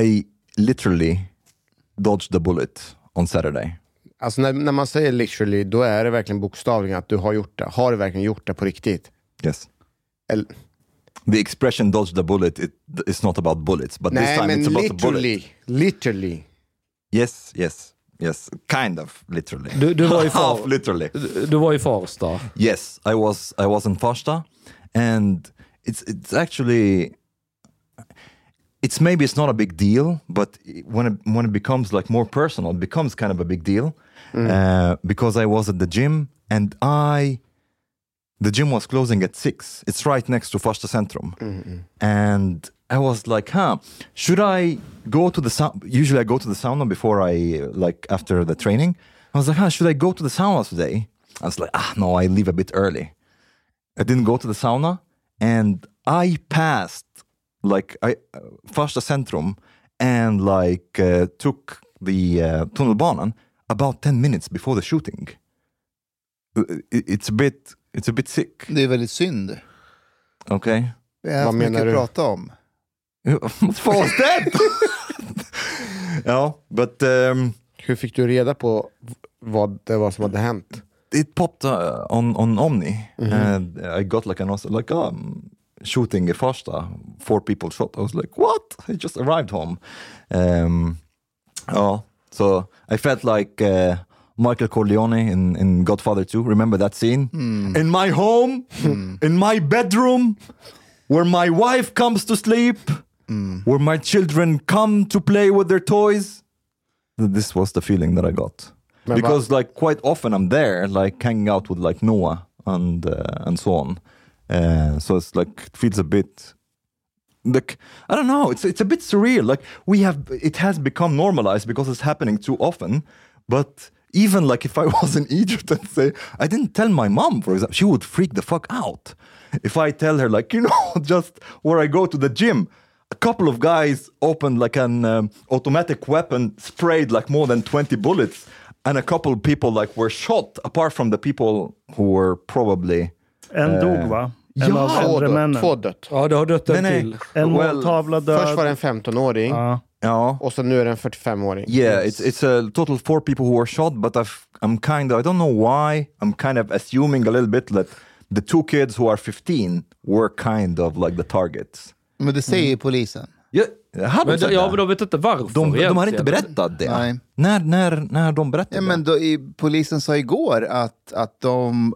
I literally dodged the bullet on Saturday. Alltså när, när man säger literally, då är det verkligen bokstavligen att du har gjort det. Har du verkligen gjort det på riktigt? Yes. Eller, The expression dodge the bullet it is not about bullets, but this nej, time men it's about the bullet. literally. Literally. Yes, yes, yes. Kind of literally. Du, du, var i Half far, literally. du, du var i Farsta. Yes, I was I was in Farsta and it's it's actually it's maybe it's not a big deal, but when it, when it becomes like more personal, it becomes kind of a big deal uh, because I was at the gym and I the gym was closing at six. It's right next to Farsta Centrum, and I was like, huh, should I go to the sauna? Usually I go to the sauna before I like after the training. I was like, huh, should I go to the sauna today? I was like, ah, no, I leave a bit early. I didn't go to the sauna, and I passed like I Farsta Centrum and like uh, took the uh, tunnelbanan about ten minutes before the shooting. It- It's a bit, it's a bit sick. Det är väldigt synd. Okay. Vi har haft Vad mycket att prata om. Was that? yeah, but um, Hur fick du reda på vad det var som hade hänt? it popped uh, on on Omni, and I got like an also like um, shooting a Farsta, four people shot. I was like, what? I just arrived home. Um, oh, so I felt like uh, Michael Corleone in, in Godfather 2. Remember that scene? In my home, in my bedroom, where my wife comes to sleep, where my children come to play with their toys. This was the feeling that I got Men because like quite often I'm there, like hanging out with like Noah and uh, and so on. Uh, so it's like it feels a bit like I don't know. It's it's a bit surreal. Like we have, it has become normalized because it's happening too often. But even like if I was in Egypt and say I didn't tell my mom, for example, she would freak the fuck out. If I tell her like you know just where I go to the gym. A couple of guys opened like an um, automatic weapon, sprayed like more than 20 bullets, and a couple of people like were shot. Apart from the people who were probably En dog va? En ja, av Två äldre dött. männen. Två dött. Ja, det har dött en Nej, nej. till. En Well, måltavla död. Först var det en 15-åring Ja. yeah, och så nu är det en 45-åring. Yeah, it's it's a total four people who were shot, but I've, I'm kind of I don't know why I'm kind of assuming a little bit that the two kids who are 15 were kind of like the targets. Men det säger polisen. Ja, hade Men, de, ja, men de vet inte varför de, de har egentligen. inte berättat det. Nej. När, när, när de berättade Ja, men då, i, polisen sa igår att, att de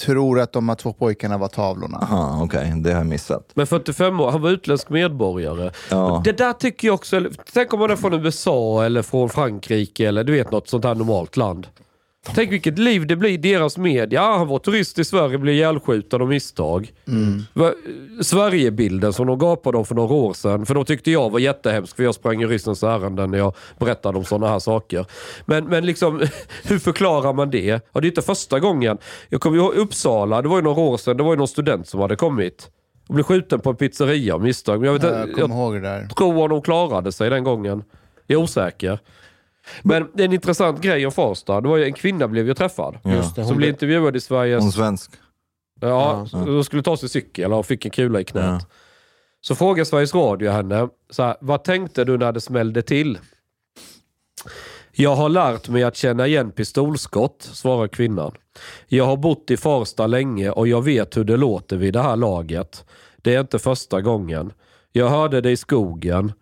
tror att de här två pojkarna var tavlorna. Aha, okej, det har jag missat. Men 45 år, han var utländsk medborgare. Ja. Det där tycker jag också, tänk om man är från USA eller från Frankrike eller du vet något sånt här normalt land. Tänk vilket liv det blir i deras media. Ah, han var turist i Sverige, blev ihjälskjuten av misstag. Va- Sverigebilden som de gapade om för några år sedan. För de tyckte jag var jättehemskt för jag sprang juristens ärenden när jag berättade om sådana här saker. Men, men liksom, hur förklarar man det? Ja, det är inte första gången. Jag kommer ihåg Uppsala, det var ju några år sedan, det var ju någon student som hade kommit. Och blev skjuten på en pizzeria av misstag. Men jag, vet, Jag inte- kommer ihåg det där. tror honom klarade sig den gången. Jag är osäker. Men det är en intressant grej om Farsta. Det var ju en kvinna blev ju träffad. Just det, Som hon blev blev, intervjuad i Sveriges... Hon svensk. Ja, de skulle ta sig cykel och fick en kula i knät. Så frågade Sveriges Radio henne, så här, vad tänkte du när det smällde till? Jag har lärt mig att känna igen pistolskott, svarar kvinnan. Jag har bott i Farsta länge och jag vet hur det låter vid det här laget. Det är inte första gången. Jag hörde det i skogen.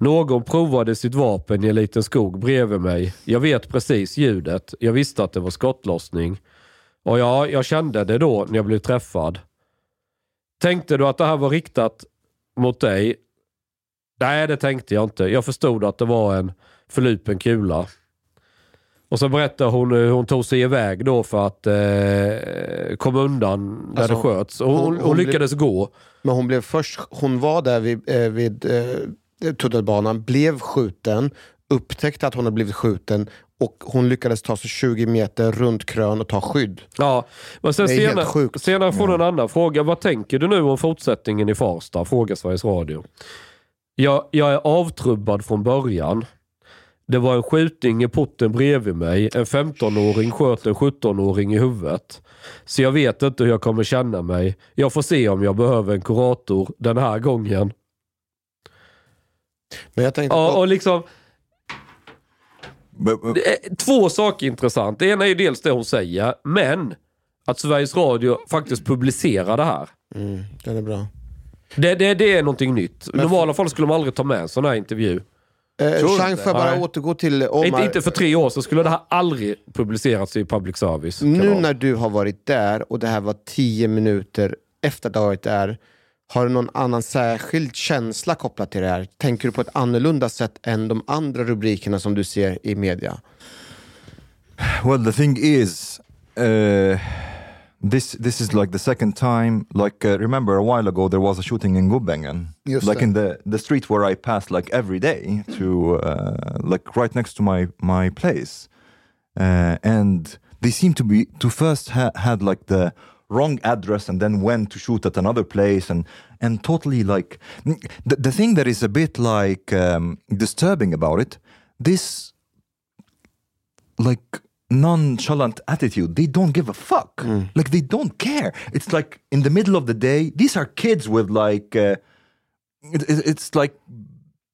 Någon provade sitt vapen i en liten skog bredvid mig. Jag vet precis ljudet. Jag visste att det var skottlossning. Och ja, jag kände det då när jag blev träffad. Tänkte du att det här var riktat mot dig? Nej, det tänkte jag inte. Jag förstod att det var en förlupen kula. Och så berättar hon hur hon tog sig iväg då för att eh, komma undan där Alltså, det sköts. Och hon, hon- hon, blev- lyckades gå. men hon blev först, hon var där vid, eh, vid eh, tunnelbanan, blev skjuten, upptäckte att hon hade blivit skjuten och hon lyckades ta sig 20 meter runt krön och ta skydd. Ja, men sen senare, sjukt. senare får hon en annan fråga. Vad tänker du nu om fortsättningen i Farsta? Frågar Sveriges Radio. Jag, jag är avtrubbad från början. Det var en skjutning i porten bredvid mig. En 15-åring sköt en 17-åring i huvudet. Så jag vet inte hur jag kommer känna mig. Jag får se om jag behöver en kurator den här gången. Men jag tänkte, Ja, på, och liksom, två saker intressant. Det ena är ju dels det hon säger, men att Sveriges Radio faktiskt publicerar det här. mm, den är bra. Det, det, det är någonting nytt. I normala fall skulle de aldrig ta med en sån här intervju. Eh, Chang, får bara Nej. återgå till Omar. Inte, inte för tre år sedan skulle det här aldrig publicerats i public service. Nu när du har varit där och det här var tio minuter efter att du har varit där, har du någon annan särskild känsla kopplat till det här? Tänker du på ett annorlunda sätt än de andra rubrikerna som du ser i media? well, the thing is, uh, this this is like the second time. Like, uh, remember a while ago there was a shooting in Gubbengen, Just like in the the street where I pass like every day to, uh, like right next to my my place, and they seem to be to first ha- had like the wrong address and then went to shoot at another place and and totally like the, the thing that is a bit like um, disturbing about it this like nonchalant attitude. They don't give a fuck. Like they don't care. It's like in the middle of the day. These are kids with like uh, it, it- it's like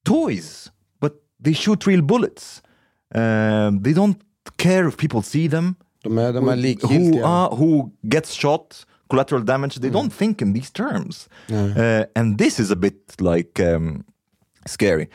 toys, but they shoot real bullets. Um, they don't care if people see them. De är, de är who, likgiltiga. are, who gets shot, collateral damage. They don't think in these terms. Uh, and this is a bit like um, scary.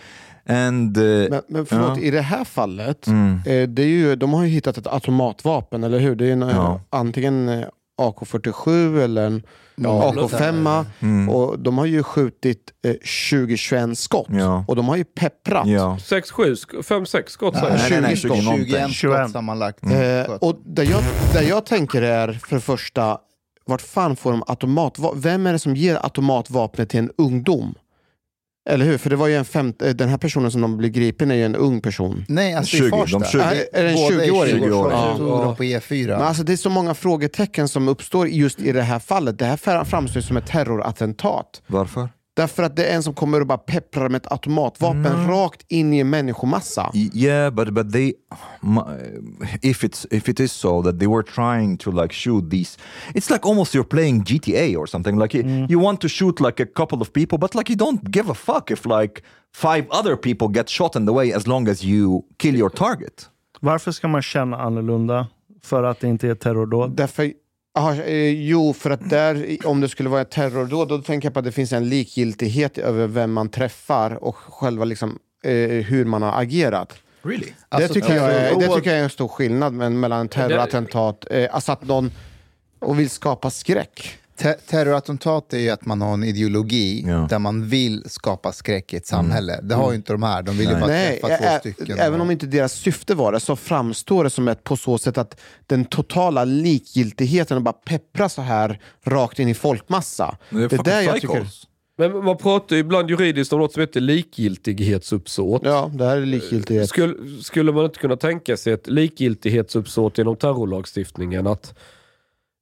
And uh, Men, men förlåt, Ja. i det här fallet, Mm. eh, det är ju, de har ju hittat ett automatvapen, eller hur? Det är en, Ja. antingen eh, AK47 eller en AK5. Mm. Och de har ju skjutit eh, 20-21 skott. Ja. Och de har ju pepprat. ja. Sex, sju, sk- fem, sex skott säger Nej, nej, nej, 20 skott. 21 21. skott sammanlagt. Eh, Skott. och där jag, där jag tänker är, för det första, vart fan får de automatvapen? Vem är det som ger automatvapnet till en ungdom? Eller hur? För det var ju en fem, eh, den här personen som de blir gripen är ju en ung person. Nej, alltså 20, i Farsta. de 20. Nej, är det en Båda 20-åring? 20-åring. Ja. Stod de på E4. Men alltså, det är så många frågetecken som uppstår just i det här fallet. Det här fram- framstår som ett terrorattentat. Varför? Därför att det är en som kommer och bara pepprar med ett automatvapen Mm. rakt in i en människomassa. Yeah, but but they, if it's if it is so that they were trying to like shoot these, it's like almost you're playing GTA or something. Like you, you want to shoot like a couple of people, but like you don't give a fuck if like five other people get shot in the way as long as you kill your target. Varför ska man känna annorlunda för att det inte är terrordåd? Därför, aha, eh, jo, för att där, om det skulle vara ett terrordåd, då tänker jag på att det finns en likgiltighet över vem man träffar och själva liksom, eh, hur man har agerat. Really? det, tycker jag är, det tycker jag är en stor skillnad men, mellan terrorattentat, eh, alltså att någon och vill skapa skräck. Te- terrorattentat är ju att man har en ideologi Ja. där man vill skapa skräck i ett samhälle. Det har ju inte de här. De vill ju bara Nej, träffa två ä- stycken. även och- om inte deras syfte var det så framstår det som ett på så sätt att den totala likgiltigheten och bara peppra så här rakt in i folkmassa. Det är det är där jag tycker... Men man pratar ju ibland juridiskt om något som heter likgiltighetsuppsåt. Ja, det här är likgiltighet. Skulle, skulle man inte kunna tänka sig ett likgiltighetsuppsåt inom terrorlagstiftningen? Att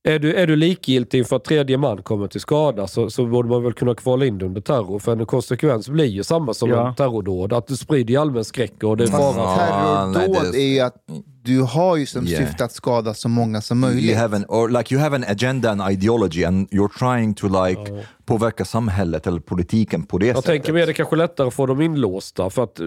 är du, är du likgiltig inför att tredje man kommer till skada så, så borde man väl kunna kvala in det under terror. För en konsekvens blir ju samma som Ja. en terrordåd. Att du sprider ju allmän skräck och det är fara. Ja, nej, terrordåd det- är ju att du har ju som Yeah. syfte att skada så många som möjligt. You have an, or like you have an agenda and ideology and you're trying to like påverka samhället eller politiken på det Jag sättet. tänker mig att det kanske är lättare att få dem inlåsta. För att,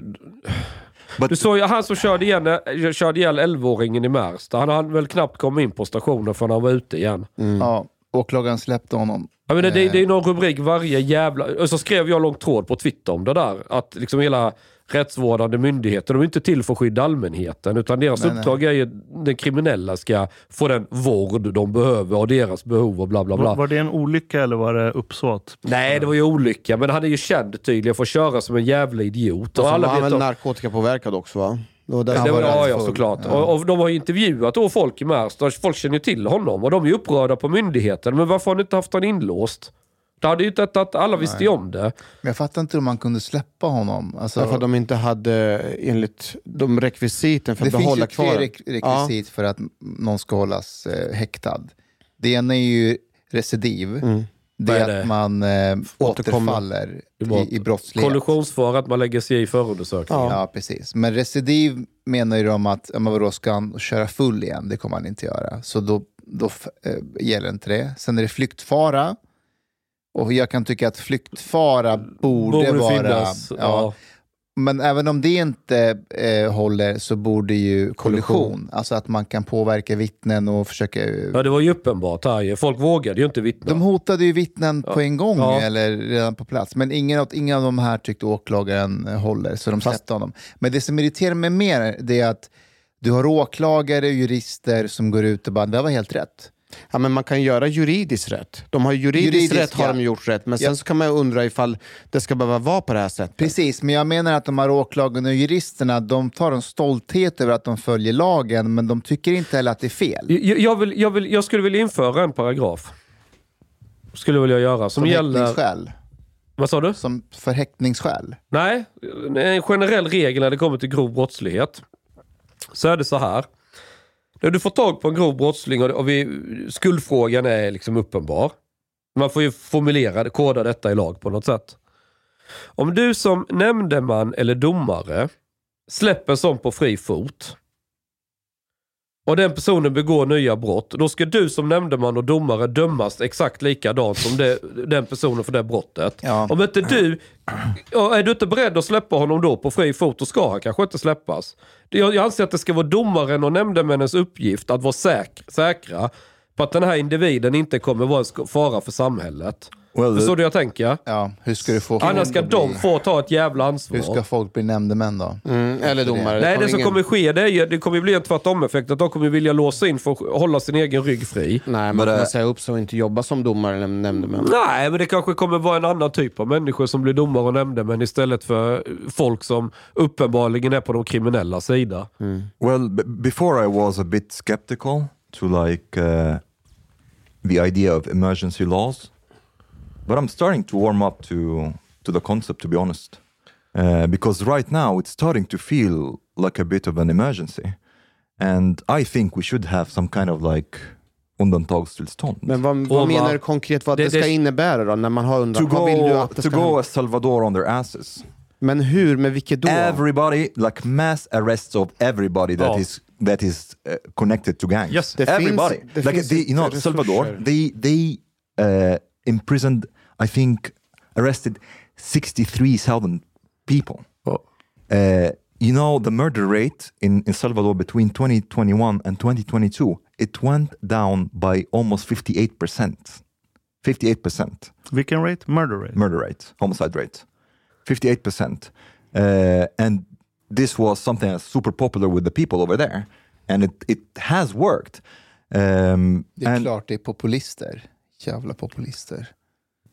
But- du såg ju han som körde, igen, körde ihjäl 11-åringen i Märsta. Han hann väl knappt komma in på stationen förrän han var ute igen. Ja, åklagaren släppte honom. Jag menar, det, det är någon rubrik varje jävla... Och så skrev jag lång tråd på Twitter om det där. Att liksom hela rättsvårdande myndigheter, de är inte till för att skydda allmänheten. Utan deras Nej, nej. uppdrag är ju att den kriminella ska få den vård de behöver och deras behov och bla bla bla. Var, var det en olycka eller var det uppsåt? Nej, det var ju olycka. Men han är ju känd tydligen för att köra som en jävla idiot. Och Och alla var han väl om- narkotikapåverkad också va? Det var därför det var, ja, ja, såklart. Ja. Och, och de har ju intervjuat då folk i Märsta. Folk känner ju till honom och de är upprörda på myndigheten. Men varför har ni inte haft honom inlåst? Det hade ju inte att alla visste ju om det. Men jag fattar inte hur man kunde släppa honom. Alltså, Därför att de inte hade enligt de rekvisiten för det att finns behålla ju tre kvar rek- rekvisit för att någon ska hållas eh, häktad. Det ena är ju recidiv. Mm. Det är är det? att man eh, återfaller Det i, i brottslighet. Kollisionsfara, att man lägger sig i förundersökningen. Ja. precis. Men recidiv menar ju de att, ja, men vadå, ska han köra full igen? Det kommer han inte göra. Så då, då eh, gäller inte det. Sen är det flyktfara. Och jag kan tycka att flyktfara borde, Borde vara... finnas. ja. Ja. Men även om det inte eh, håller så borde ju kollision, Kollision. alltså att man kan påverka vittnen och försöka... ja, det var ju uppenbart här. Folk vågade ju inte vittna. De hotade ju vittnen på en gång, Ja. eller redan på plats. Men ingen av, ingen av de här tyckte åklagaren eh, håller, så de släppte honom. Men det som irriterar mig mer, är att du har åklagare och jurister som går ut och bara, det var helt rätt. Ja, men man kan göra juridiskt rätt. De har juridiskt Juridiskt, rätt har ja. de gjort rätt, men sen Ja. så kan man ju undra ifall det ska behöva vara på det här sättet. Precis, men jag menar att de här åklagarna och juristerna, de tar en stolthet över att de följer lagen, men de tycker inte heller att det är fel. Jag, jag, vill, jag, vill, jag skulle vilja införa en paragraf. Skulle vilja göra. Som, Som gäller... häktningsskäl. Vad sa du? Som för häktningsskäl. Nej, en generell regel när det kommer till grov brottslighet. Så är det så här. När du får tag på en grov brottsling och, och vi, skuldfrågan är liksom uppenbar. Man får ju formulera, koda detta i lag på något sätt. Om du som nämndeman eller domare släpper sån på fri fot och den personen begår nya brott, då ska du som nämndeman och domare dömas exakt likadant som det, den personen för det brottet. Ja. Om inte du, är du inte beredd att släppa honom då på fri fot, då ska han kanske inte släppas. Jag, jag anser att det ska vara domaren och nämndemännens uppgift att vara säk, säkra på att den här individen inte kommer vara en fara för samhället. Well, Förstår du vad jag tänker? Ja, hur ska du få Annars ska de bli- få ta ett jävla ansvar. Hur ska folk bli nämndemän då? Mm, eller domare. Nej, har det som ingen- kommer ske det, är, ju- det kommer bli en tvärtom-effekt. Att de kommer vilja låsa in för att hålla sin egen rygg fri. Nej, man Men det- kan säga upp sig och inte jobba som domare eller nämndeman. Nej, men det kanske kommer vara en annan typ av människor som blir domare och nämndemän istället för folk som uppenbarligen är på de kriminella sida. Well, b- before I was a bit skeptical to like uh, the idea of emergency laws, but I'm starting to warm up to to the concept. To be honest, uh, because right now it's starting to feel like a bit of an emergency, and I think we should have some kind of like undantagstillstånd. Men vad, vad menar du konkret vad det- det, ska det- innebära då? När man har to undrat, vad vill du go att det to ska go hända? as Salvador on their asses. Men hur? Med vilket då? Everybody, like mass arrests of everybody that Ja. is that is uh, connected to gangs. Yes. Det everybody. finns- det like finns they, you know, resurser. Salvador, they they uh, imprisoned, I think, arrested sixty-three thousand people. Uh, you know, the murder rate in, in Salvador between 2021 and 2022, it went down by almost 58 percent. 58 percent Vilken rate? Murder rate? murder rate, homicide rate, 58 percent, uh, and this was something that's super popular with the people over there, and it it has worked. Um, Det är and klart det är populister. Jävla populister.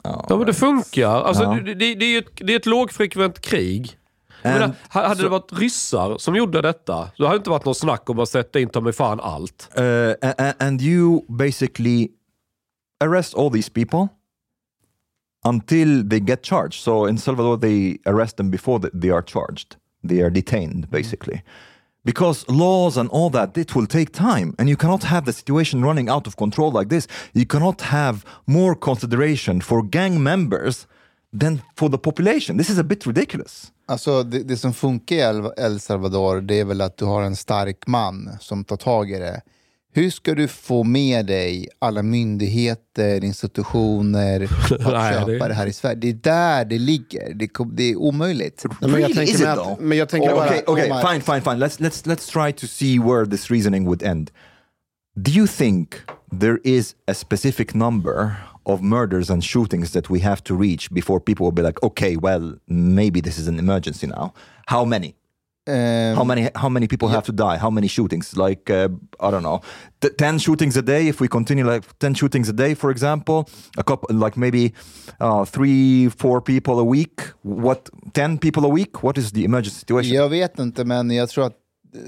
Ja, men det funkar. Alltså, Ja. det, det, det, är ju ett, det är ett lågfrekvent krig. And- menar, ha- hade det varit ryssar som gjorde detta, då hade det inte varit något snack om att sätta in ta mig fan allt. uh, a- a- and you basically arrest all these people until they get charged. So in Salvador, they arrest them before th- they are charged. They are detained, basically. Because laws and all that, it will take time. And you cannot have the situation running out of control like this. You cannot have more consideration for gang members than for the population. This is a bit ridiculous. Alltså det, det som funkar i El, Salvador, det är väl att du har en stark man som tar tag i det. Hur ska du få med dig alla myndigheter, institutioner att Nej, köpa det- det... här i Sverige? Det är där det ligger. Det, det är omöjligt. Nej, men jag Really, tänker is it att, though? men jag tänker Oh, bara, okay, okay, oh fine, fine, fine. Let's let's let's try to see where this reasoning would end. Do you think there is a specific number of murders and shootings that we have to reach before people will be like, okay, well, maybe this is an emergency now? How many? Ehm, How many? How many people have to die? How many shootings? Like uh, I don't know, T- ten shootings a day. If we continue like ten shootings a day, for example, a couple like maybe uh, three, four people a week. What ten people a week? What is the emergency situation? Jag vet inte, men jag tror att eh,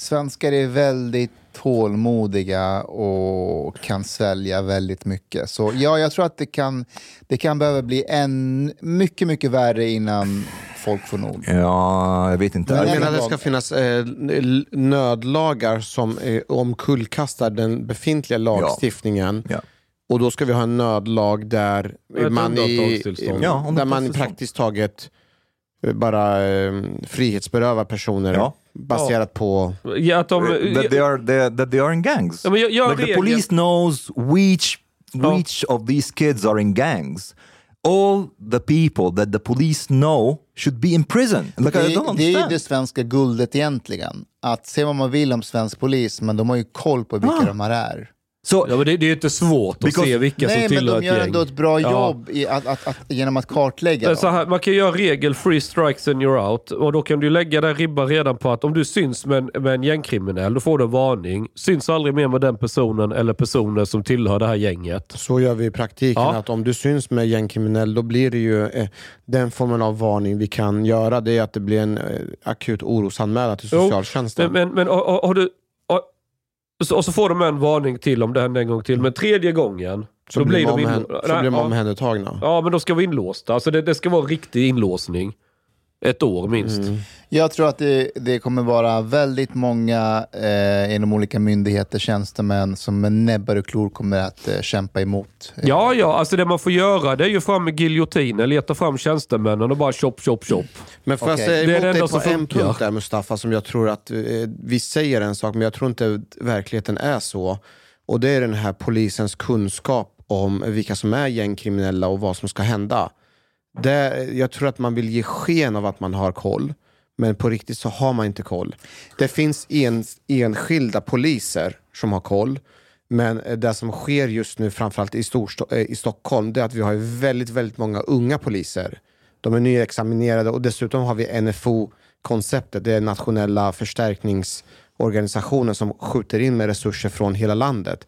svenskar är väldigt tålmodiga och kan svälja väldigt mycket. Så ja, jag tror att det kan, det kan behöva bli en, mycket, mycket värre innan folk får nog. Ja, jag vet inte. Men Jag menar en att det ska finnas eh, nödlagar som eh, omkullkastar den befintliga lagstiftningen. Ja. Och då ska vi ha en nödlag där Ett man, i. Ja, där man praktiskt taget bara eh, frihetsberövar personer Ja. Baserat på... Ja, att de, that they are they, that they are in gangs. Ja, men jag- jag like the police knows which Ja. which of these kids are in gangs. All the people that the police know should be in prison. Like I Det, det är ju det svenska guldet egentligen. Att se vad man vill om svensk polis, men de har ju koll på vilka Ah. de här är. So ja, men det, det är inte svårt att Because- se vilka Nej, som men tillhör de ett gör gäng. ändå ett bra Ja. jobb i att, att, att, genom att kartlägga så här, man kan göra regel free strikes and you're out. Och då kan du lägga den ribban redan på att om du syns med en, med en gängkriminell, då får du en varning. Syns aldrig mer med den personen eller personer som tillhör det här gänget. Så gör vi i praktiken. Ja. Att om du syns med gängkriminell, då blir det ju eh, den formen av varning vi kan göra. Det är att det blir en eh, akut orosanmälan till Jo, socialtjänsten. Men, men, men har, har- har du... Så, och så får de en varning till om det händer en gång till. Men tredje gången, så då blir de, inlå- så blir de ja. omhändertagna. Ja, men de ska vara inlåsta. Alltså det, det ska vara riktig inlåsning. Ett år minst. Mm. Jag tror att det, det kommer vara väldigt många eh, inom olika myndigheter, tjänstemän som med näbbar och klor kommer att eh, kämpa emot. Eh, Ja, ja. Alltså det man får göra det är ju fram med giljotinen, leta fram tjänstemännen och bara chop, chop, chop. Men får Okej. jag säga Det är emot det dig på som en punkt där Mustafa, som jag tror att eh, vi säger en sak, men jag tror inte verkligheten är så. Och det är den här polisens kunskap om vilka som är gängkriminella och vad som ska hända. Det, jag tror att man vill ge sken av att man har koll, men på riktigt så har man inte koll. Det finns en, enskilda poliser som har koll, men det som sker just nu, framförallt i, Storsto- eh, i Stockholm, det är att vi har väldigt, väldigt många unga poliser. De är nyexaminerade och dessutom har vi NFO-konceptet, det är nationella förstärkningsorganisationen som skjuter in med resurser från hela landet.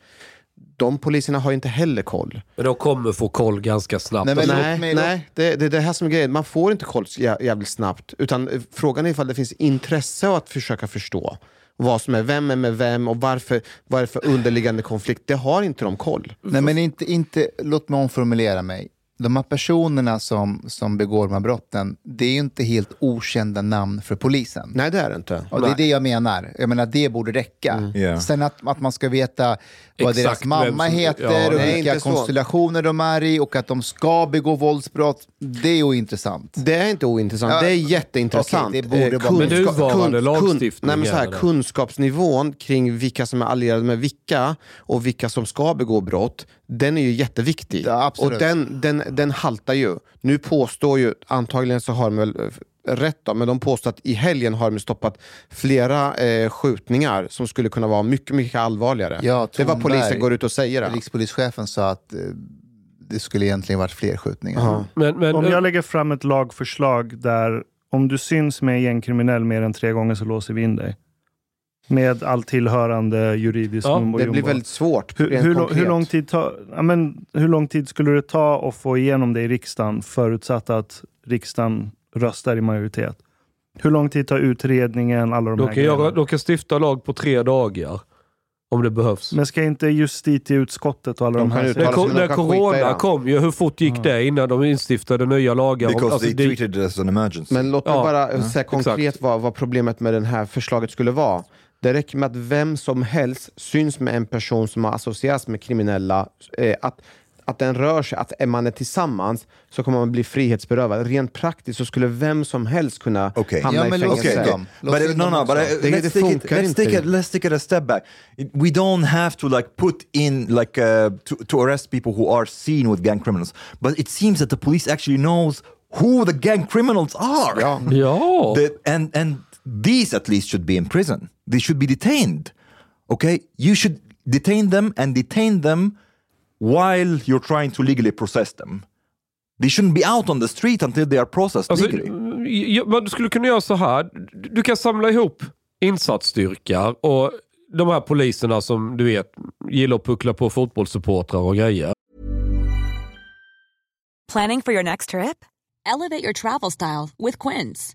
De poliserna har inte heller koll. Men de kommer få koll ganska snabbt. Nej, men Alltså, nej, nej det, det är det här som är grejen. Man får inte koll jävligt snabbt. Utan eh, frågan är ifall det finns intresse av att försöka förstå vad som är vem är med vem och varför, vad är det för underliggande konflikt. Det har inte de koll. Nej, men inte, inte, låt mig omformulera mig. De här personerna som, som begår de här brotten, det är ju inte helt okända namn för polisen. Nej, det är det inte. Och det är det jag menar. Jag menar, det borde räcka. Yeah. Sen att, att man ska veta vad Exakt deras mamma som- heter ja, och nej, vilka konstellationer de är i och att de ska begå våldsbrott, det är ointressant. Det är inte ointressant, Ja, det är jätteintressant. okej, det borde Eh, vara- Men nuvarande kun- lagstiftning nej, men så här, är det. Kunskapsnivån kring vilka som är allierade med vilka och vilka som ska begå brott, den är ju jätteviktig. Ja, och den, den, den haltar ju. Nu påstår ju, antagligen så har de väl eh, rätt då, men de påstår att i helgen har de stoppat flera eh, skjutningar som skulle kunna vara mycket, mycket allvarligare. Ja, det Thornberg, polisen går ut och säger. det. Rikspolischefen sa att eh, det skulle egentligen varit fler skjutningar. Men, men, Om jag lägger fram ett lagförslag där om du syns med en gängkriminell mer än tre gånger så låser vi in dig. Med all tillhörande juridisk Ja, mumbo Det blir väldigt svårt. hur, hur, hur, lång tid ta, ja, men, hur lång tid skulle det ta att få igenom det i riksdagen förutsatt att riksdagen röstar i majoritet? Hur lång tid tar utredningen? Alla de De här kan, göra, grejerna? de kan stifta lag på tre dagar. Om det behövs. Men ska inte justitieutskottet och alla De de, här... När, sig, ko- men de när corona kom ju, hur fort gick det innan de instiftade nya lagar? Om- Because alltså, they det- treated it as an emergency. Men låt mig Ja, bara säga konkret vad, vad problemet med det här förslaget skulle vara. Det räcker med att vem som helst syns med en person som har associerats med kriminella, eh, att, att den rör sig, att är man är tillsammans så kommer man bli frihetsberövad. Rent praktiskt så skulle vem som helst kunna Okay. hamna Ja, i fängelse. Låt but uh, no, no, but Det- let's, det take it, let's, inte. take it, let's take it a step back. It- We don't have to like put in like uh, to, to arrest people who are seen with gang criminals, but it seems that the police actually knows who the gang criminals are. Ja. Ja. The- and and these at least should be in prison. They should be detained. Okay, you should detain them and detain them while you're trying to legally process them. They shouldn't be out on the street until they are processed Alltså, legally. ja, man skulle kunna göra så här. Du kan samla ihop insatsstyrka och de här poliserna som du vet gillar att puckla på fotbollssupportrar och grejer. Planning for your next trip? Elevate your travel style with Quince.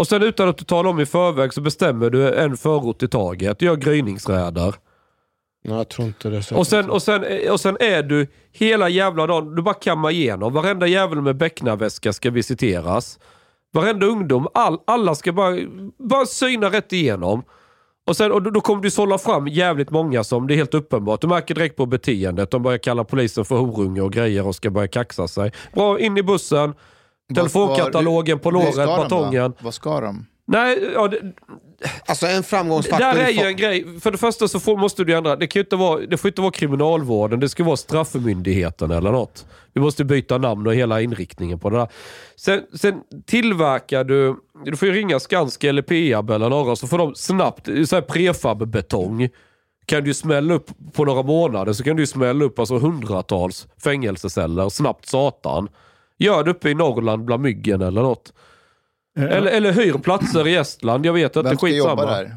Och sen utan att du talar om i förväg så bestämmer du en förort i taget. Gör gryningsräder. Nej, jag tror inte det. Och sen, och, sen, och sen är du hela jävla dagen, du bara kammar igenom. Varenda jävel med becknarväska ska visiteras. Varenda ungdom, all, alla ska bara, bara syna rätt igenom. Och, sen, och då, då kommer du sålla fram jävligt många som, det är helt uppenbart, du märker direkt på beteendet. De börjar kalla polisen för horunge och grejer och ska börja kaxa sig. Bra, in i bussen. Telefonkatalogen på låret, batongen. Vad ska de? Nej, ja, det, Alltså en framgångsfaktor... där är ju en grej. För det första så får, måste du ändra. Det, kan ju inte vara, det får inte vara kriminalvården. Det ska vara straffmyndigheten eller något. Vi måste byta namn och hela inriktningen på det där. Sen, sen tillverkar du... Du får ju ringa Skanska eller Peab eller några så får de snabbt, så här prefab-betong. Kan du smälla upp på några månader så kan du smälla upp alltså hundratals fängelseceller snabbt satan. Gör det uppe i Norrland bland myggen eller något. Eller, eller hyr platser i Estland. Jag vet inte, Vem ska skitsamma. jobba där?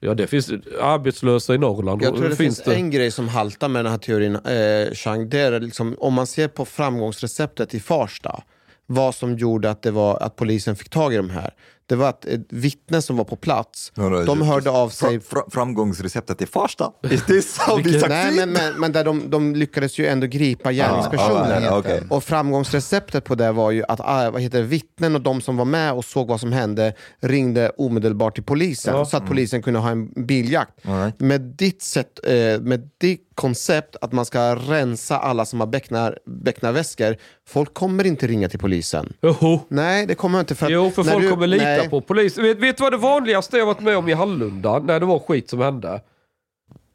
Ja, det finns arbetslösa i Norrland. Jag tror det finns, det. en grej som haltar med den här teorin, eh, Chang. Det är liksom, om man ser på framgångsreceptet i Farsta, vad som gjorde att, det var, att polisen fick tag i de här. Det var att ett vittne som var på plats, No, no, de just- hörde av sig... Fra, framgångsreceptet i Farsta? Is this how succeed? Nej, men, men, men där de, de lyckades ju ändå gripa gärningspersonen. Ah, ah, okej. Och framgångsreceptet på det var ju att ah, vad heter det, vittnen och de som var med och såg vad som hände ringde omedelbart till polisen så att polisen kunde ha en biljakt. Right. Med ditt sätt, eh, med ditt koncept att man ska rensa alla som har becknar, becknarväskor, folk kommer inte ringa till polisen. Joho. Nej, det kommer inte för att... Jo, för när folk du- kommer lita nej. på polisen. Vet, vet du vad det vanligaste jag varit med om i Hallunda? När det var skit som hände.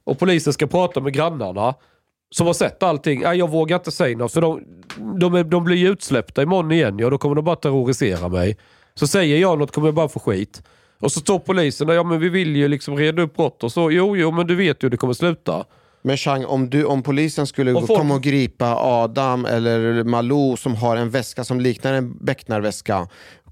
Och polisen ska prata med grannarna. Som har sett allting. Nej, jag vågar inte säga något. För de, de, är, de blir ju utsläppta imorgon igen. Ja, då kommer de bara terrorisera mig. Så säger jag något kommer jag bara få skit. Och så står polisen där. Ja, men vi vill ju liksom reda upp brott. Och så, jo, jo, men du vet ju hur det kommer sluta. Men Chang, om, du, om polisen skulle Och folk- komma och gripa Adam eller Malou som har en väska som liknar en becknarväska,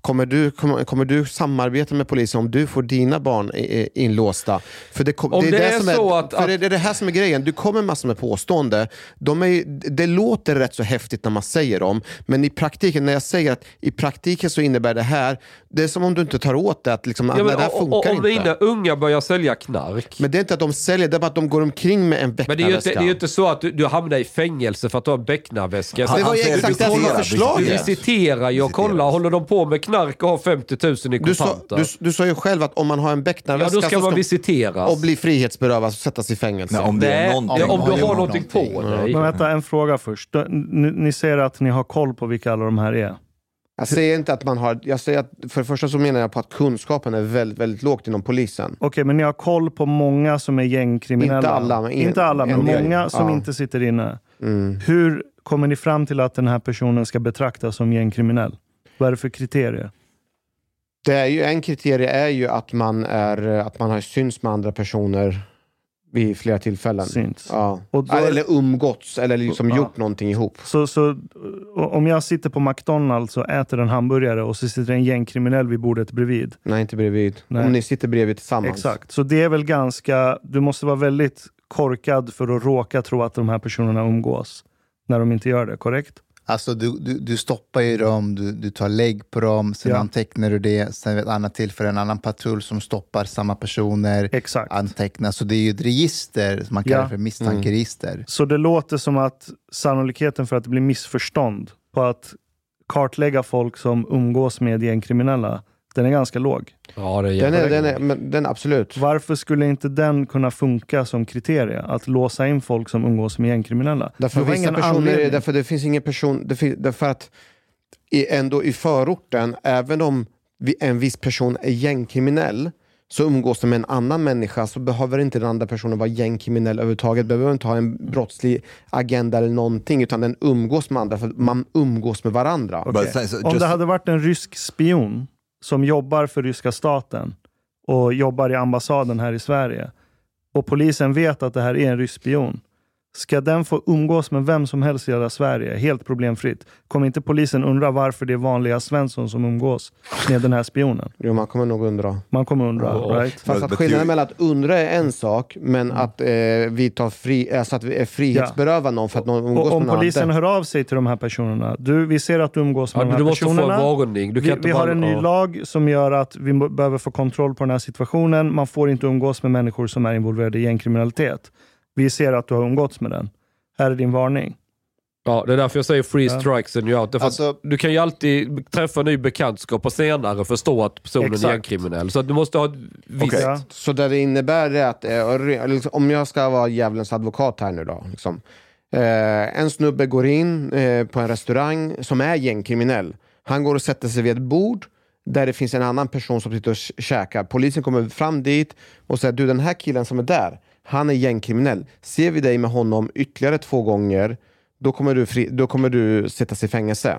kommer du, kommer, kommer du samarbeta med polisen om du får dina barn inlåsta? För det, Om det, är det det är som så är, att- för det är det här som är grejen, du kommer massor med påstående. De är, det låter rätt så häftigt när man säger dem, men i praktiken, när jag säger att i praktiken så innebär det här, det är som om du inte tar åt det, att liksom, Ja, det men, här och, funkar och, om inte. mina unga börjar sälja knark. Men det är inte att de säljer, det är bara att de går omkring med en Men det är, ju becknarväska. inte, det är ju inte så att du, du hamnar i fängelse för att du har en becknarväska. Det var ju exakt du det som var visiterar, Du förslaget. visiterar ju och kollar, håller de på med knark knark och har 50 000 i Du sa, kontanter. du, du sa ju själv att om man har en ja, becknarväska då ska man visiteras. och bli frihetsberövad och sättas i fängelse. Nej, om det är Nej, någonting. om du har någonting på dig. Men vänta, en fråga först. Ni, ni säger att ni har koll på vilka alla de här är. Jag säger inte att man har... Jag säger att för det första så menar jag på att kunskapen är väldigt, väldigt lågt inom polisen. Okej, men ni har koll på många som är gängkriminella? Inte alla, men en- inte alla, men många som Ja. inte sitter inne. Mm. Hur kommer ni fram till att den här personen ska betraktas som gängkriminell? Vad är det för kriterier? Det är ju, en kriterie är ju att man, är, att man har syns med andra personer vid flera tillfällen. Syns. Ja. Då- Eller umgåtts, eller liksom Ja. gjort någonting ihop. Så, så om jag sitter på McDonalds och äter en hamburgare och så sitter en gängkriminell vid bordet bredvid. Nej, inte bredvid. Nej. Om ni sitter bredvid tillsammans. Exakt. Så det är väl ganska... Du måste vara väldigt korkad för att råka tro att de här personerna umgås. När de inte gör det, korrekt? Alltså du, du, du stoppar ju dem, du, du tar lägg på dem, sen Ja. antecknar du det. Sen vid ett annat tillfälle en annan patrull som stoppar samma personer. Exakt. Antecknar. Så det är ju ett register som man Ja. kallar för misstankeregister. Så det låter som att sannolikheten för att det blir missförstånd på att kartlägga folk som umgås med gängkriminella, den är ganska låg. Ja, det är Den är, den är, men den absolut. Varför skulle inte den kunna funka som kriterie? Att låsa in folk som umgås med gängkriminella? Därför, Det vissa ingen personer, anledning. därför det finns ingen person, det därför att i, ändå i förorten, även om vi, en viss person är gängkriminell, så umgås de med en annan människa så behöver inte den andra personen vara gängkriminell överhuvudtaget. Behöver inte ha en brottslig agenda eller någonting, utan den umgås med andra, för man umgås med varandra. So Om det hade varit en rysk spion som jobbar för ryska staten och jobbar i ambassaden här i Sverige och polisen vet att det här är en rysk spion. Ska den få umgås med vem som helst i hela Sverige helt problemfritt? Kommer inte polisen undra varför det är vanliga Svensson som umgås med den här spionen? Jo, man kommer nog undra. Man kommer undra, Ja. right? Fast att skillnaden mellan att undra är en sak, men att eh, vi tar fri, alltså att vi är frihetsberöva någon för att någon umgås Och om med någon polisen annan. hör av sig till de här personerna. Du, vi ser att du umgås med Ja, de här du måste få en personerna. varning. Du kan Vi, inte vi bara- har en ny ja. lag som gör att vi behöver få kontroll på den här situationen. Man får inte umgås med människor som är involverade i gängkriminalitet. Vi ser att du har umgåtts med den. Här är din varning. Ja, det är därför jag säger free Ja. strikes and you out. Därför Alltså- du kan ju alltid träffa en ny bekantskap och senare förstå att personen Exakt. är gängkriminell. Så att du måste ha ett visst... Okej. Ja. Så det det innebär är att, eh, liksom, om jag ska vara djävulens advokat här nu då. Liksom, eh, en snubbe går in eh, på en restaurang som är gängkriminell. Han går och sätter sig vid ett bord där det finns en annan person som sitter och kä- käkar. Polisen kommer fram dit och säger du den här killen som är där, han är gängkriminell. Ser vi dig med honom ytterligare två gånger, då kommer du, fri, då kommer du sättas i fängelse.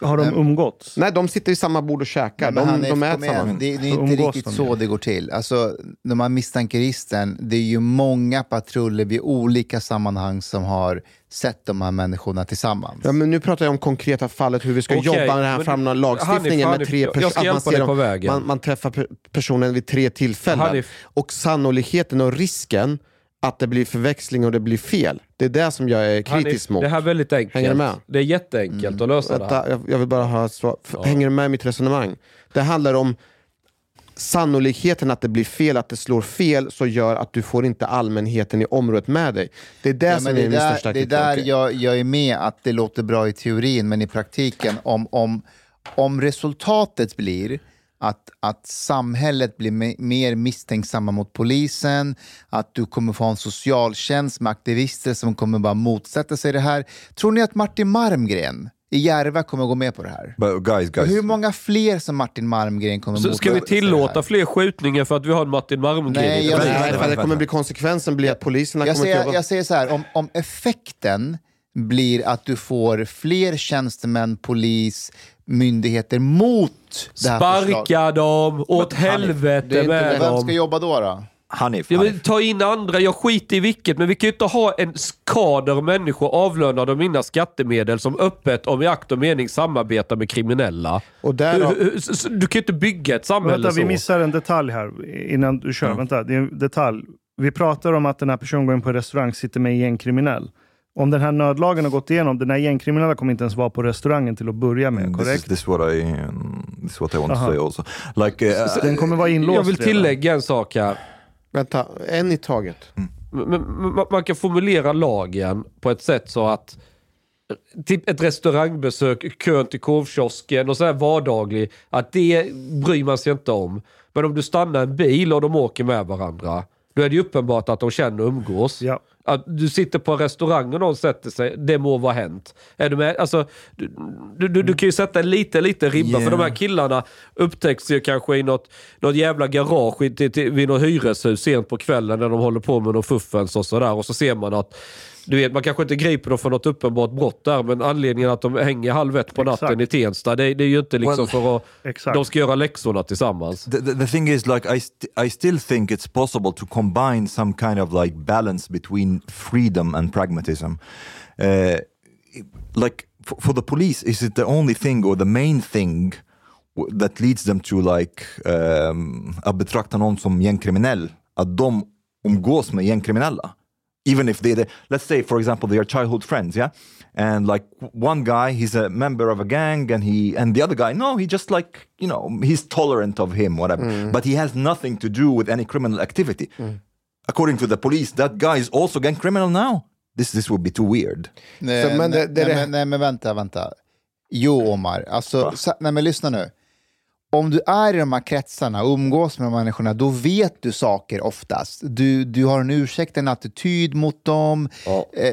Har de umgåtts? Nej, de sitter i samma bord och käkar. Men De, de äter samma. Det, det är inte umgås riktigt de så det går till. Alltså, de här misstankeristen, det är ju många patruller vid olika sammanhang som har sett de här människorna tillsammans. Ja, men nu pratar jag om konkreta fallet hur vi ska Okej, jobba med den här men- fram lagstiftningen Hanif, med tre Hanif, jag ska personer. hjälpa dig på vägen. Man, man träffar pe- personen vid tre tillfällen. Hanif. Och sannolikheten och risken att det blir förväxling och det blir fel. Det är det som jag är kritisk Hanif, mot. Det här är väldigt enkelt. Hänger du med? Det är jätteenkelt att lösa det här. Vänta, jag, vill bara ha svar. Hänger du med i mitt resonemang? Det handlar om sannolikheten att det blir fel, att det slår fel, så gör att du får inte allmänheten i området med dig. Det är det Ja, som men är det, min där, största det är kritik. där jag, jag är med att det låter bra i teorin, men i praktiken, om, om, om resultatet blir att, att samhället blir me, mer misstänksamma mot polisen, att du kommer få en socialtjänst med aktivister som kommer bara motsätta sig det här. Tror ni att Martin Marmgren i Järva kommer gå med på det här? But guys, guys. hur många fler som Martin Marmgren kommer Så ska vi motsätta sig det tillåta här? fler skjutningar för att vi har en Martin Malmgren Nej, jag-? Nej, vänta, för det vänta. kommer bli konsekvensen blir att poliserna jag kommer säger, att jobba... jag säger så här, om, om effekten blir att du får fler tjänstemän, polis, myndigheter mot det här. Sparka dem, åt Det helvete inte, med vem dem. ska jobba då? då? Hanif, Ja, men Hanif. ta in andra, jag skiter i vilket, men vi kan ju inte ha en kader människor avlönade av mina skattemedel som öppet, om i akt och mening, samarbetar med kriminella. Och där har- Du, du, kan ju inte bygga ett samhälle Vänta, vi så. missar en detalj här innan du kör. Vänta, det är en detalj. Vi pratar om att den här personen går in på en restaurang sitter med en gängkriminell. Om den här nödlagen har gått igenom, den här gängkriminella kommer inte ens vara på restaurangen till att börja med, This is, korrekt? this is what I this is what I want Aha. to say also. Like uh, Den kommer vara inlåst Jag vill redan. tillägga en sak här. Vänta, en i taget. Men, men, man- man kan formulera lagen på ett sätt så att typ ett restaurangbesök, kön till korvkiosken och så här vardaglig. Att det bryr man sig inte om. Men om du stannar en bil och de åker med varandra, då är det ju uppenbart att de känner och umgås. Ja. Att du sitter på en restaurang och någon sätter sig, det må vara hänt. Är du med? Alltså, du, du, du, du kan ju sätta lite, lite ribba, Yeah. för de här killarna upptäcks ju kanske i något, något jävla garage i- till, till, vid något hyreshus sent på kvällen när de håller på med något fuffens och sådär. Och så ser man att du vet, man kanske inte griper dem för något uppenbart brott där, men anledningen att de hänger halv ett på natten Exakt. i Tensta, det, det är ju inte liksom Well, för att Exakt. de ska göra läxorna tillsammans. the, the, the thing is like I, st- I still think it's possible to combine some kind of like balance between freedom and pragmatism uh, like for, for the police is it the only thing or the main thing that leads them to like um, att betrakta någon som gängkriminell att de umgås med gängkriminella even if they, they let's say for example they are childhood friends yeah? And like one guy he's a member of a gang and he and the other guy no he just like you know he's tolerant of him whatever. Mm. But he has nothing to do with any criminal activity. Mm. According to the police that guy is also gang criminal now. This this would be too weird. Nej, Så, men det- det- nej, men, nej, men vänta, vänta. Jo, Omar. Alltså, sa, nej, men lyssna nu. Om du är i de här kretsarna och umgås med de här människorna, då vet du saker oftast. Du, du har en ursäkt, en attityd mot dem. Eh,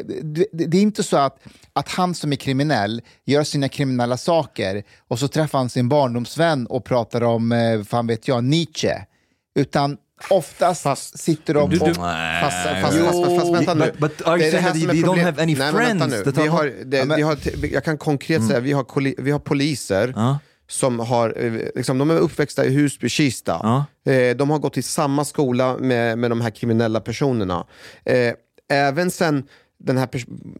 det, är inte så att, att han som är kriminell gör sina kriminella saker och så träffar han sin barndomsvän och pratar om, eh, fan vet jag, Nietzsche. Utan oftast Fast- sitter de... Du- på- du- Fast, fast, fast, fast, fast vänta nu. But- but are you Det är det saying här that som är they don't problem- have any Nej, men vänta nu. Vi har, det, Ja, men- vi har, jag kan konkret säga, vi har, vi har poliser Ja. Som har, eh, liksom, de är uppväxta i Husby-Kista. Ja. Eh, de har gått i samma skola med, med de här kriminella personerna. Eh, även sen den här,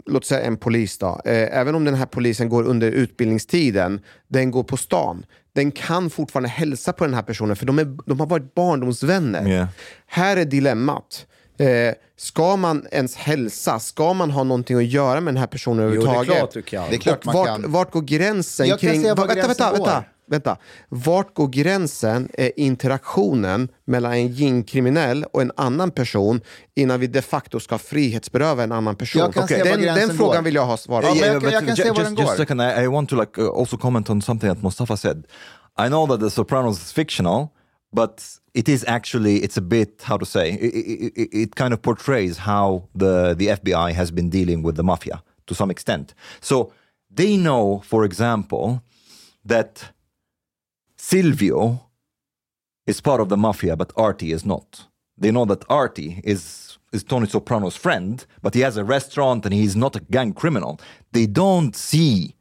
låt säga en polis då, eh, även om den här polisen går under utbildningstiden, den går på stan, den kan fortfarande hälsa på den här personen för de, är, de har varit barndomsvänner. Yeah. Här är dilemmat. Eh, ska man ens hälsa? Ska man ha någonting att göra med den här personen Jo, det är överhuvudtaget? klart du kan. Det är klart man vart, kan. vart går gränsen? Jag kan kring, säga var vänta, gränsen vänta, går. vänta, vänta. Vart går gränsen, eh, interaktionen mellan en gängkriminell och en annan person innan vi de facto ska frihetsberöva en annan person? Jag kan säga var den, den frågan går. vill jag ha svar på. Ja, jag but kan- jag kan säga var just, den just går. a second, I, I want to like uh, also comment on something that Mustafa said. I know that The Sopranos is fictional, but it is actually it's a bit how to say it, it, it, kind of portrays how the the FBI has been dealing with the mafia to some extent. So they know, for example, that Silvio is part of the mafia, but Artie is not. They know that Artie is is Tony Soprano's friend, but he has a restaurant and he's not a gang criminal. They don't see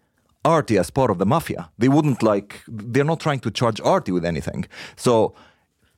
Artie as part of the mafia. They wouldn't like. They're not trying to charge Artie with anything. So.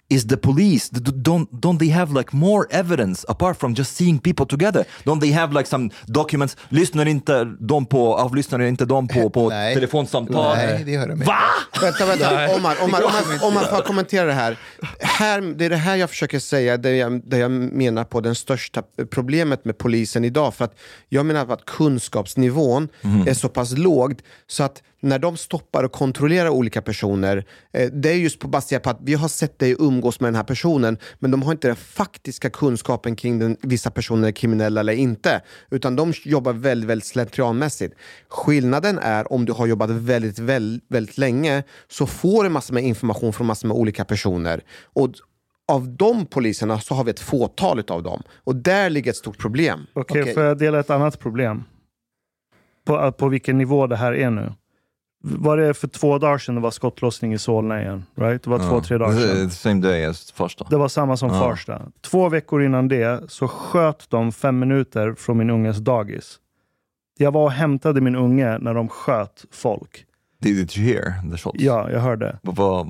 Is the police don't don't they have like more evidence apart from just seeing people together? Don't they have like some documents? Lyssnar inte de på avlyssnar inte de på, på Nej. telefonsamtal? Nej, det gör de inte. Va? Vänta, vänta. Omar, Omar, Omar, Omar, får kommentera det här? här? Det är det här jag försöker säga, det jag, det jag menar på den största problemet med polisen idag. För att jag menar att kunskapsnivån är så pass låg så att när de stoppar och kontrollerar olika personer, eh, det är just på baserat på att vi har sett dig umgås med den här personen, men de har inte den faktiska kunskapen kring den, vissa personer är kriminella eller inte. Utan de jobbar väldigt, väldigt slentrianmässigt. Skillnaden är om du har jobbat väldigt, väldigt, väldigt länge så får du massor med information från massor med olika personer. Och av de poliserna så har vi ett fåtal av dem. Och där ligger ett stort problem. Okej, Okej. får jag dela ett annat problem? På, på vilken nivå det här är nu. Var det för två dagar sedan det var skottlossning i Solna igen? Right? Det var två, tre dagar sedan. same day as första. Det var samma som Ja. Farsta. Två veckor innan det så sköt de fem minuter från min unges dagis. Jag var och hämtade min unge när de sköt folk. Did, you hear the shots? Ja, jag hörde. Vad-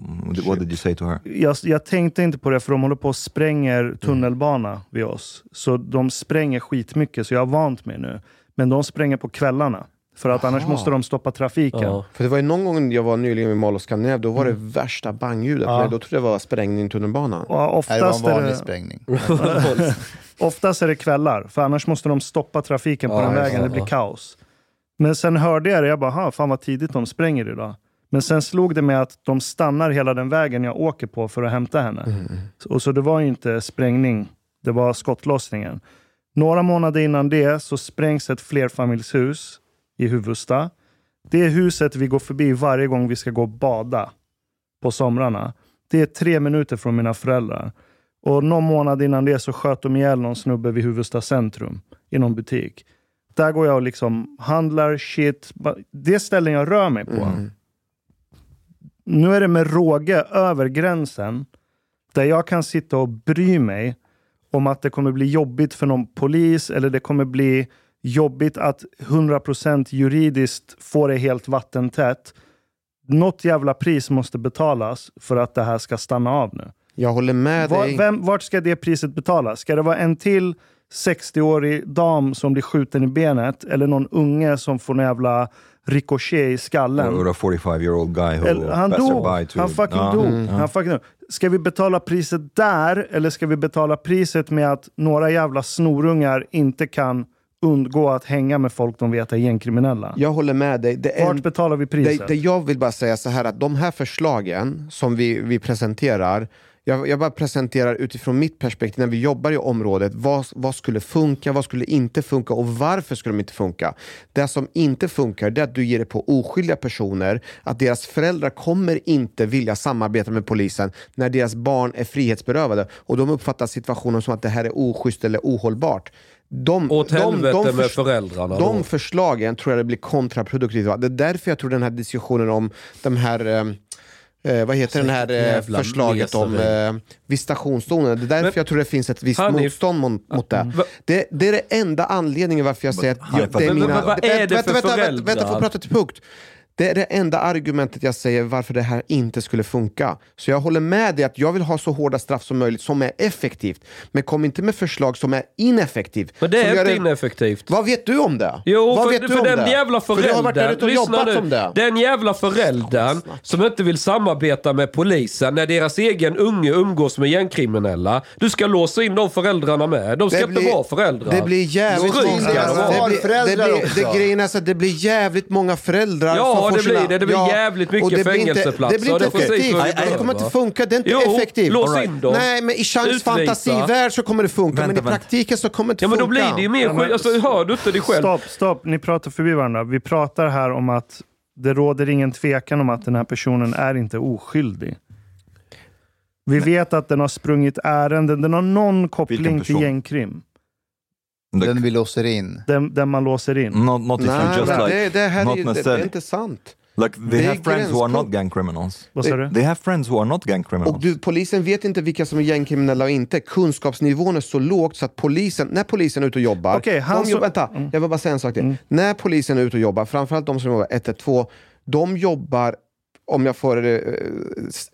what did you say to her? Jag, jag tänkte inte på det för de håller på och spränger tunnelbana vid oss. Så de spränger skitmycket, så jag har vant mig nu. Men de spränger på kvällarna. För att annars Aha. måste de stoppa trafiken. Ja. För det var ju någon gång jag var nyligen vid Mall of Scandinavia, då var det värsta bangljudet. Ja. Men då trodde jag det var sprängning i tunnelbanan. Och Nej, det var oftast, en är vanlig det, sprängning. oftast är det kvällar, för annars måste de stoppa trafiken på Ja, den vägen. det. Det blir kaos. Men sen hörde jag det, jag bara, "Ha, fan vad tidigt de spränger idag. Men sen slog det mig att de stannar hela den vägen jag åker på för att hämta henne. Mm. Och så det var ju inte sprängning, det var skottlossningen. Några månader innan det så sprängs ett flerfamiljshus i Huvudsta. Det är huset vi går förbi varje gång vi ska gå och bada på somrarna. Det är tre minuter från mina föräldrar. Och någon månad innan det så sköt de ihjäl någon snubbe vid Huvudsta centrum i någon butik. Där går jag och liksom handlar shit. Det är ställen jag rör mig på. Nu är det med råge över gränsen där jag kan sitta och bry mig om att det kommer bli jobbigt för någon polis eller det kommer bli jobbigt att 100% juridiskt få det helt vattentätt. Något jävla pris måste betalas för att det här ska stanna av nu. Jag håller med Var, dig. vem, vart ska det priset betalas? Ska det vara en till 60-årig dam som blir skjuten i benet eller någon unge som får en jävla ricochet i skallen? Or a 45 year old guy who Eller, han dog. to... Han fucking dog. Mm. Han fucking dog. Ska vi betala priset där eller ska vi betala priset med att några jävla snorungar inte kan undgå att hänga med folk de vet är gängkriminella? Jag håller med dig. Det Vart en- betalar vi priset? Det, det jag vill bara säga så här att de här förslagen som vi, vi presenterar jag, jag bara presenterar utifrån mitt perspektiv när vi jobbar i området. Vad, vad skulle funka, vad skulle inte funka och varför skulle de inte funka? Det som inte funkar det är att du ger det på oskyldiga personer, att deras föräldrar kommer inte vilja samarbeta med polisen när deras barn är frihetsberövade och de uppfattar situationen som att det här är oschysst eller ohållbart. De, Åt helvete med förs- föräldrarna De då. förslagen tror jag det blir kontraproduktivt. Det är därför jag tror den här diskussionen om de här eh, Eh, vad heter den här eh, förslaget om eh, visitationszoner? Det är därför Men- jag tror det finns ett visst Hanif- motstånd mot, mot det. Va- det. Det är det enda anledningen varför jag säger att jag, det är men- mina... men vad är det vänta, för vänta, vänta, föräldrar? vänta, få prata till punkt. Det är det enda argumentet jag säger varför det här inte skulle funka. Så jag håller med dig att jag vill ha så hårda straff som möjligt som är effektivt. Men kom inte med förslag som är ineffektivt. Men det är inte ineffektivt. Vad vet du om det? Jo, Vad för, vet du för om den det? jävla För du har varit där föräldern, ute och jobbat nu, som det. den jävla föräldern som inte vill samarbeta med polisen när deras egen unge umgås med gängkriminella. Du ska låsa in de föräldrarna med. De ska Det inte blir- vara föräldrar. Det blir jävligt många... Det blir, det blir, det, grejen är så att det blir jävligt många föräldrar Ja, får det blir det. Det blir jävligt mycket och det blir inte- fängelseplatser. Det blir inte effektivt. Det kommer inte funka. Det är inte Jo, effektivt. lås in dem. Nej, men i Changs Utvisa. fantasivärld så kommer det funka. Vänta, men i praktiken så kommer det inte Ja men funka. då blir det ju mer Ja, skit. Alltså, hör du inte dig själv? Stopp, stopp. Ni pratar förbi varandra. Vi pratar här om att det råder ingen tvekan om att den här personen är inte oskyldig. Vi vet att den har sprungit ärenden. Den har någon koppling till gängkrim. Den vi låser in. Den, den man låser in. Not, not if you just like... det, det här not är, ju- det, det är inte sant. Like Det they är have friends who are not gang criminals. Vad sa du? They have friends who are not gang criminals. Och du, polisen vet inte vilka som är gängkriminella och inte. Kunskapsnivån är så lågt så att polisen, när polisen är ute och jobbar... Okej, han de som- jobbar, vänta, jag vill bara säga en sak till. När polisen är ute och jobbar, framförallt de som jobbar 112, de jobbar om jag får det,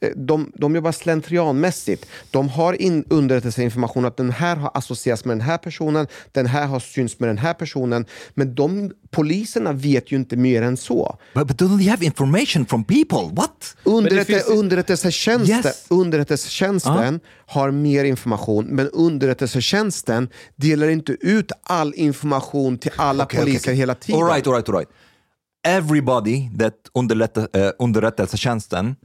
eh, de, de jobbar slentrianmässigt. De har in, underrättelseinformation att den här har associerats med den här personen, den här har synts med den här personen. Men de poliserna vet ju inte mer än så. But, but don't they have information from people? What? Underrätte, finns- underrättelsetjänsten, Yes. underrättelsetjänsten har mer information, men underrättelsetjänsten delar inte ut all information till alla Okay, okay, poliser okay. hela tiden. All right, all right, all right. Everybody that eh, underrättelsetjänsten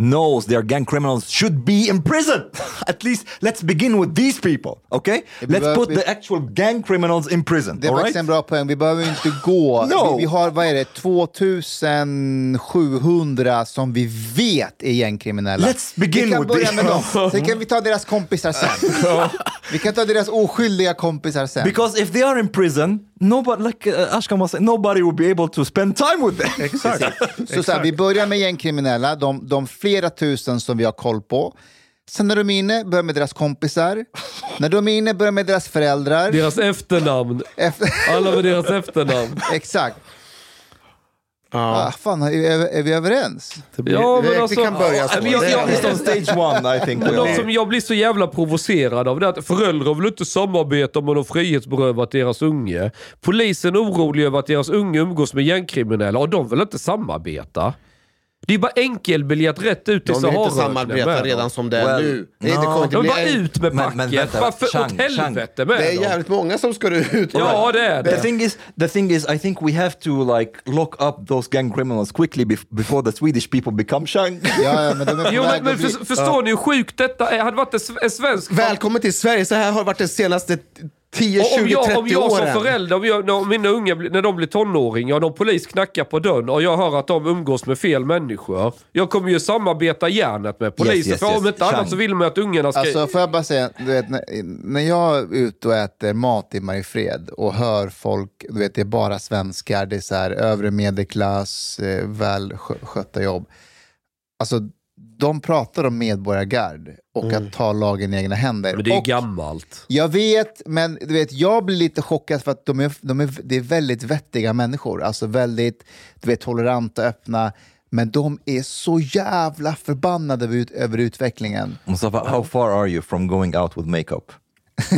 knows they're gang criminals should be in prison. At least let's begin with these people, okay? Let's put the actual gang criminals in prison, Det är faktiskt en bra poäng. Vi behöver inte gå. No. Vi, vi har, vad är det, 2700 som vi vet är gängkriminella. Let's begin vi kan with börja med dem. Sen kan vi ta deras kompisar sen. vi kan ta deras oskyldiga kompisar sen. Because if they are in prison, nobody, like uh, Ashkan was saying, nobody will be able to spend time with them. Exakt. Så, så här, vi börjar med gängkriminella, de, de flera tusen som vi har koll på. Sen när de är inne, börjar med deras kompisar. när de är inne, börjar med deras föräldrar. Deras efternamn. Efter, Alla med deras efternamn. exakt. Ah, fan, är, är, vi överens? Ja, men vi alltså, kan börja så. jag, jag, on stage one, I think. men are. som jag blir så jävla provocerad av det är att föräldrar vill inte samarbeta med de frihetsberövat deras unge. Polisen är orolig över att deras unge umgås med gängkriminella och de vill inte samarbeta. Det är bara enkelbiljett rätt ut till De vill inte samarbeta redan som det är Well, nu. Det, det no. kommer inte De bli bara en- ut med Men- packet. men vänta, Varför Chang, åt helvete Chang. med Det är dem? jävligt många som ska ut. Ja, det är The det. thing is, the thing is, I think we have to like lock up those gang criminals quickly bef- before the Swedish people become shank. Ja, ja, men de är på Jo, men, men för, förstår ni hur sjukt detta är? Hade det varit en svensk... Välkommen till Sverige, så här har det varit de senaste 10, Och 20, om 30 jag, om jag som åren. förälder, om jag, när mina unga, när de blir tonåringar och någon polis knackar på dörren och jag hör att de umgås med fel människor. Jag kommer ju samarbeta järnet med polisen. Yes, yes, för om yes. inte annat så vill man att ungarna ska... Alltså får jag bara säga, du vet, när, när jag är ute och äter mat i Mariefred och hör folk, du vet det är bara svenskar, det är så här övre medelklass, eh, väl skö- skötta jobb. Alltså de pratar om medborgargard och att ta lagen i egna händer. Mm. men det är ju och, gammalt. Jag vet, men du vet, jag blir lite chockad för att de är, de är, det är väldigt vettiga människor. Alltså väldigt du vet, toleranta, öppna. Men de är så jävla förbannade över, ut, över utvecklingen. Mustafa, how far are you from going out with makeup?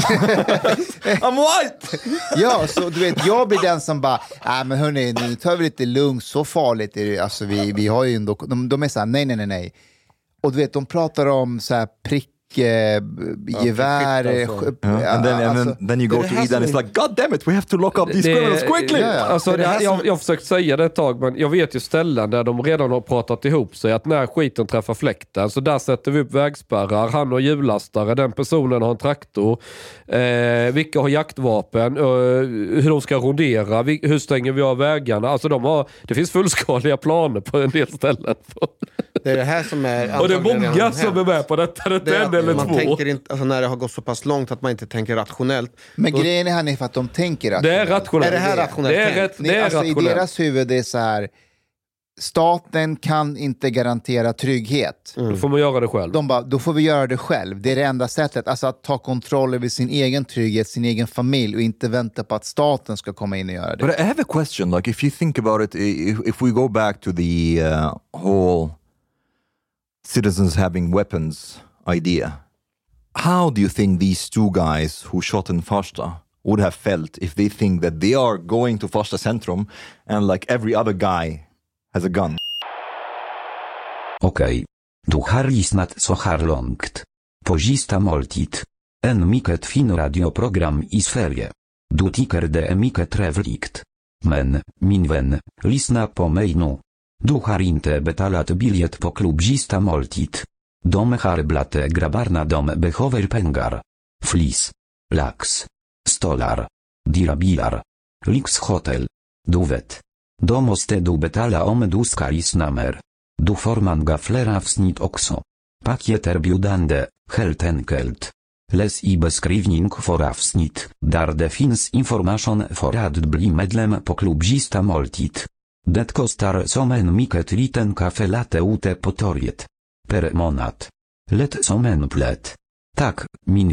I'm white! Ja, så du vet, jag blir den som bara, nej men hörni, nu tar vi lite lugnt, så farligt är det Alltså vi, vi har ju ändå, de, de är så här, nej, nej, nej, nej. Och du vet, de pratar om så här prick, eh, gevär, alltså. sk- Yeah. And then, and alltså- then, then you go to här eat and it's like, God damn it, we have to lock up these Det- criminals quickly! ja. Alltså, Det är det här jag, jag har försökt säga det ett tag, men jag vet ju ställen där de redan har pratat ihop sig att när skiten träffar fläkten, så där sätter vi upp vägspärrar. Han har hjullastare, den personen har en traktor. Eh, vilka har jaktvapen? Eh, hur de ska rondera? Vi, hur stänger vi av vägarna? Alltså de har, det finns fullskaliga planer på en del ställen. Det är det här som är Och det är många som är med på detta. Det är Det inte eller man två. tänker inte, alltså när det har gått så pass långt att man inte tänker rationellt. Men då, grejen är här är för att de tänker Det är rationellt. rationellt. Är det här rationellt Det är, rätt, det är alltså, I rationellt. deras huvud är det så här, staten kan inte garantera trygghet. Då får man göra det själv. De bara, då får vi göra det själv. Det är det enda sättet. Alltså att ta kontroll över sin egen trygghet, sin egen familj och inte vänta på att staten ska komma in och göra det. But I have a question. Like, if you think about it, i- if, if we go back to the uh, whole citizens having weapons idea, how do you think these two guys who shot in Farsta would have felt if they think that they are going to Farsta Centrum and like every other guy has a gun? Okej. Du har lyssnat så här långt. På sista måltid. En mycket fin radioprogram i Sverige. Du tycker det är mycket trevligt. Men, min vän, lyssna på mig nu. Du har inte betalat biljett på klubb sista måltid. De har dom grabbarna de behöver pengar. Flis. Lax. Stolar. Dirabilar. Lyxhotel. Du vet. Då måste du betala om du ska lyssna mer. Du får gaflera fler avsnitt också. biudande, heltenkelt. helt enkelt. Läs i beskrivning för avsnitt, där det finns information för att bli medlem på klubb moltit. måltid. Det kostar som en mycket liten kafe late ute på torget. Per månad. Let som en plätt. Tack, min